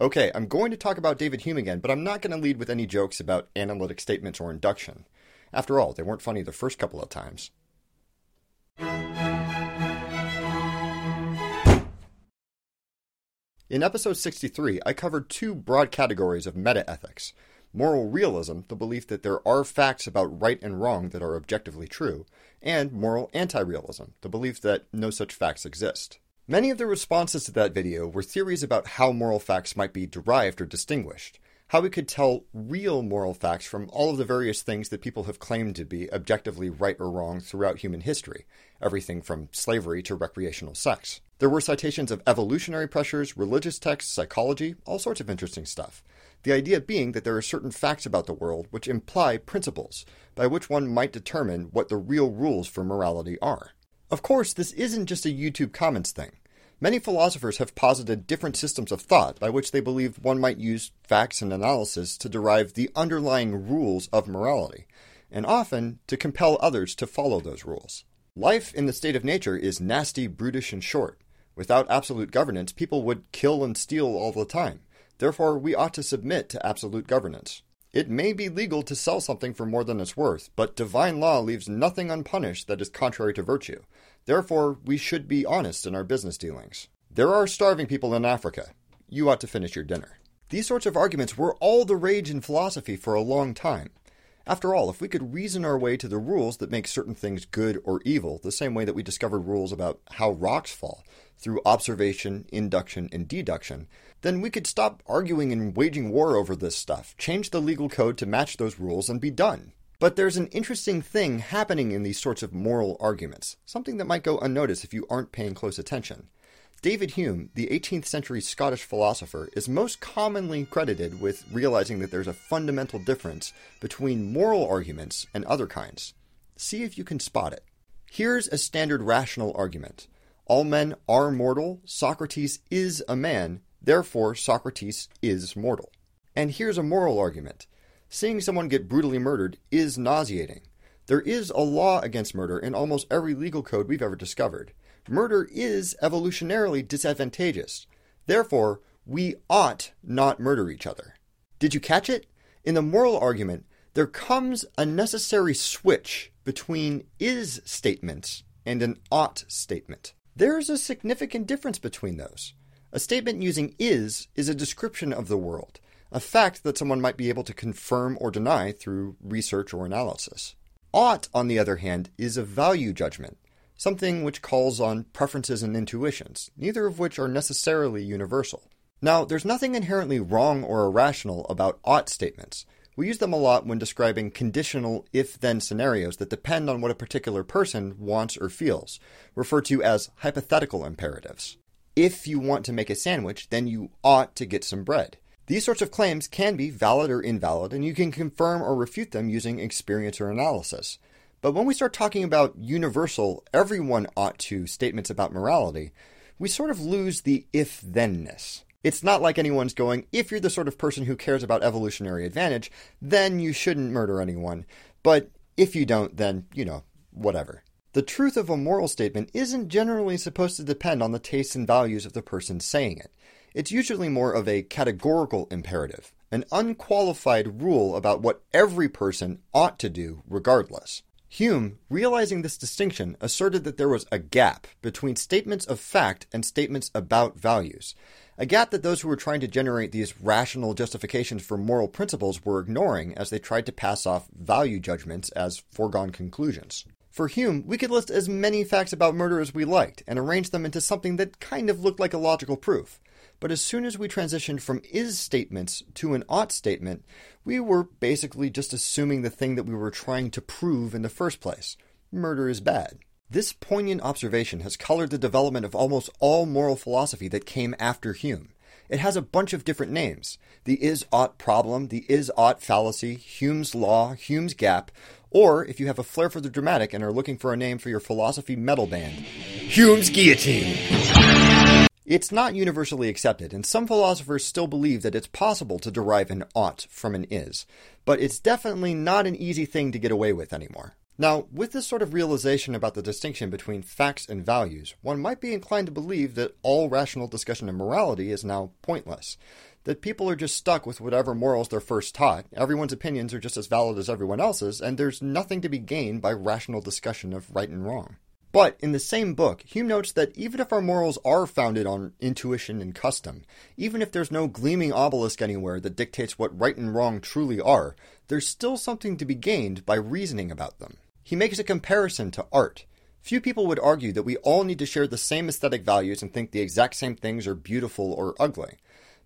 Okay, I'm going to talk about David Hume again, but I'm not going to lead with any jokes about analytic statements or induction. After all, they weren't funny the first couple of times. In episode 63, I covered two broad categories of metaethics moral realism, the belief that there are facts about right and wrong that are objectively true, and moral anti realism, the belief that no such facts exist. Many of the responses to that video were theories about how moral facts might be derived or distinguished, how we could tell real moral facts from all of the various things that people have claimed to be objectively right or wrong throughout human history, everything from slavery to recreational sex. There were citations of evolutionary pressures, religious texts, psychology, all sorts of interesting stuff. The idea being that there are certain facts about the world which imply principles, by which one might determine what the real rules for morality are. Of course, this isn't just a YouTube comments thing. Many philosophers have posited different systems of thought by which they believe one might use facts and analysis to derive the underlying rules of morality, and often to compel others to follow those rules. Life in the state of nature is nasty, brutish, and short. Without absolute governance, people would kill and steal all the time. Therefore, we ought to submit to absolute governance. It may be legal to sell something for more than it's worth, but divine law leaves nothing unpunished that is contrary to virtue. Therefore, we should be honest in our business dealings. There are starving people in Africa. You ought to finish your dinner. These sorts of arguments were all the rage in philosophy for a long time. After all, if we could reason our way to the rules that make certain things good or evil, the same way that we discovered rules about how rocks fall, through observation, induction, and deduction, then we could stop arguing and waging war over this stuff, change the legal code to match those rules, and be done. But there's an interesting thing happening in these sorts of moral arguments, something that might go unnoticed if you aren't paying close attention. David Hume, the 18th century Scottish philosopher, is most commonly credited with realizing that there's a fundamental difference between moral arguments and other kinds. See if you can spot it. Here's a standard rational argument All men are mortal, Socrates is a man, therefore Socrates is mortal. And here's a moral argument Seeing someone get brutally murdered is nauseating. There is a law against murder in almost every legal code we've ever discovered murder is evolutionarily disadvantageous. Therefore, we ought not murder each other. Did you catch it? In the moral argument, there comes a necessary switch between is statements and an ought statement. There's a significant difference between those. A statement using is is a description of the world, a fact that someone might be able to confirm or deny through research or analysis. Ought, on the other hand, is a value judgment, something which calls on preferences and intuitions, neither of which are necessarily universal. Now, there's nothing inherently wrong or irrational about ought statements. We use them a lot when describing conditional if then scenarios that depend on what a particular person wants or feels, referred to as hypothetical imperatives. If you want to make a sandwich, then you ought to get some bread. These sorts of claims can be valid or invalid, and you can confirm or refute them using experience or analysis. But when we start talking about universal, everyone ought to statements about morality, we sort of lose the if thenness. It's not like anyone's going, if you're the sort of person who cares about evolutionary advantage, then you shouldn't murder anyone. But if you don't, then, you know, whatever. The truth of a moral statement isn't generally supposed to depend on the tastes and values of the person saying it. It's usually more of a categorical imperative, an unqualified rule about what every person ought to do regardless. Hume, realizing this distinction, asserted that there was a gap between statements of fact and statements about values, a gap that those who were trying to generate these rational justifications for moral principles were ignoring as they tried to pass off value judgments as foregone conclusions. For Hume, we could list as many facts about murder as we liked and arrange them into something that kind of looked like a logical proof. But as soon as we transitioned from is statements to an ought statement, we were basically just assuming the thing that we were trying to prove in the first place murder is bad. This poignant observation has colored the development of almost all moral philosophy that came after Hume. It has a bunch of different names the is ought problem, the is ought fallacy, Hume's law, Hume's gap, or if you have a flair for the dramatic and are looking for a name for your philosophy metal band, Hume's guillotine. It's not universally accepted, and some philosophers still believe that it's possible to derive an ought from an is, but it's definitely not an easy thing to get away with anymore. Now, with this sort of realization about the distinction between facts and values, one might be inclined to believe that all rational discussion of morality is now pointless, that people are just stuck with whatever morals they're first taught, everyone's opinions are just as valid as everyone else's, and there's nothing to be gained by rational discussion of right and wrong. But in the same book, Hume notes that even if our morals are founded on intuition and custom, even if there's no gleaming obelisk anywhere that dictates what right and wrong truly are, there's still something to be gained by reasoning about them. He makes a comparison to art. Few people would argue that we all need to share the same aesthetic values and think the exact same things are beautiful or ugly.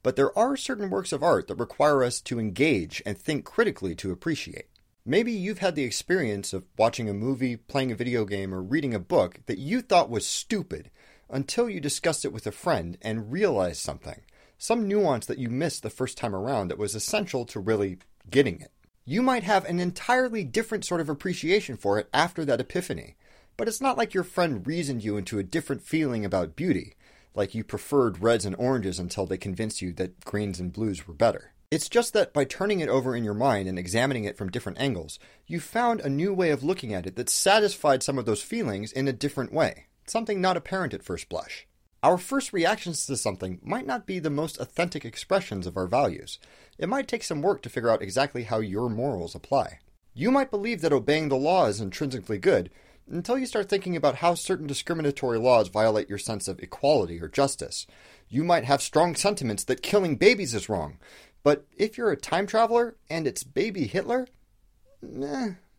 But there are certain works of art that require us to engage and think critically to appreciate. Maybe you've had the experience of watching a movie, playing a video game, or reading a book that you thought was stupid until you discussed it with a friend and realized something, some nuance that you missed the first time around that was essential to really getting it. You might have an entirely different sort of appreciation for it after that epiphany, but it's not like your friend reasoned you into a different feeling about beauty, like you preferred reds and oranges until they convinced you that greens and blues were better. It's just that by turning it over in your mind and examining it from different angles, you found a new way of looking at it that satisfied some of those feelings in a different way, something not apparent at first blush. Our first reactions to something might not be the most authentic expressions of our values. It might take some work to figure out exactly how your morals apply. You might believe that obeying the law is intrinsically good until you start thinking about how certain discriminatory laws violate your sense of equality or justice. You might have strong sentiments that killing babies is wrong, but if you're a time traveler and it's baby Hitler.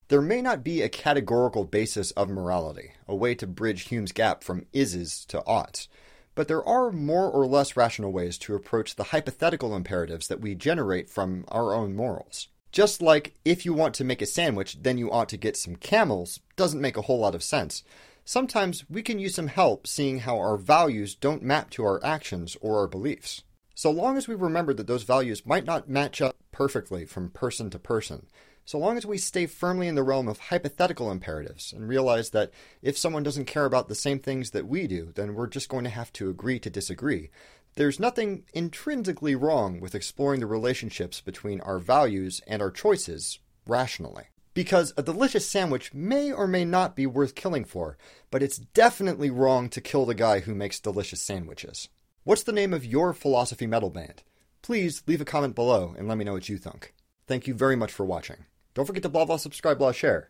There may not be a categorical basis of morality, a way to bridge Hume's gap from ises to oughts, but there are more or less rational ways to approach the hypothetical imperatives that we generate from our own morals. Just like if you want to make a sandwich, then you ought to get some camels, doesn't make a whole lot of sense. Sometimes we can use some help seeing how our values don't map to our actions or our beliefs. So long as we remember that those values might not match up perfectly from person to person, so long as we stay firmly in the realm of hypothetical imperatives and realize that if someone doesn't care about the same things that we do, then we're just going to have to agree to disagree, there's nothing intrinsically wrong with exploring the relationships between our values and our choices rationally. Because a delicious sandwich may or may not be worth killing for, but it's definitely wrong to kill the guy who makes delicious sandwiches. What's the name of your philosophy metal band? Please leave a comment below and let me know what you think. Thank you very much for watching. Don't forget to blah blah subscribe blah share.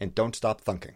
And don't stop thunking.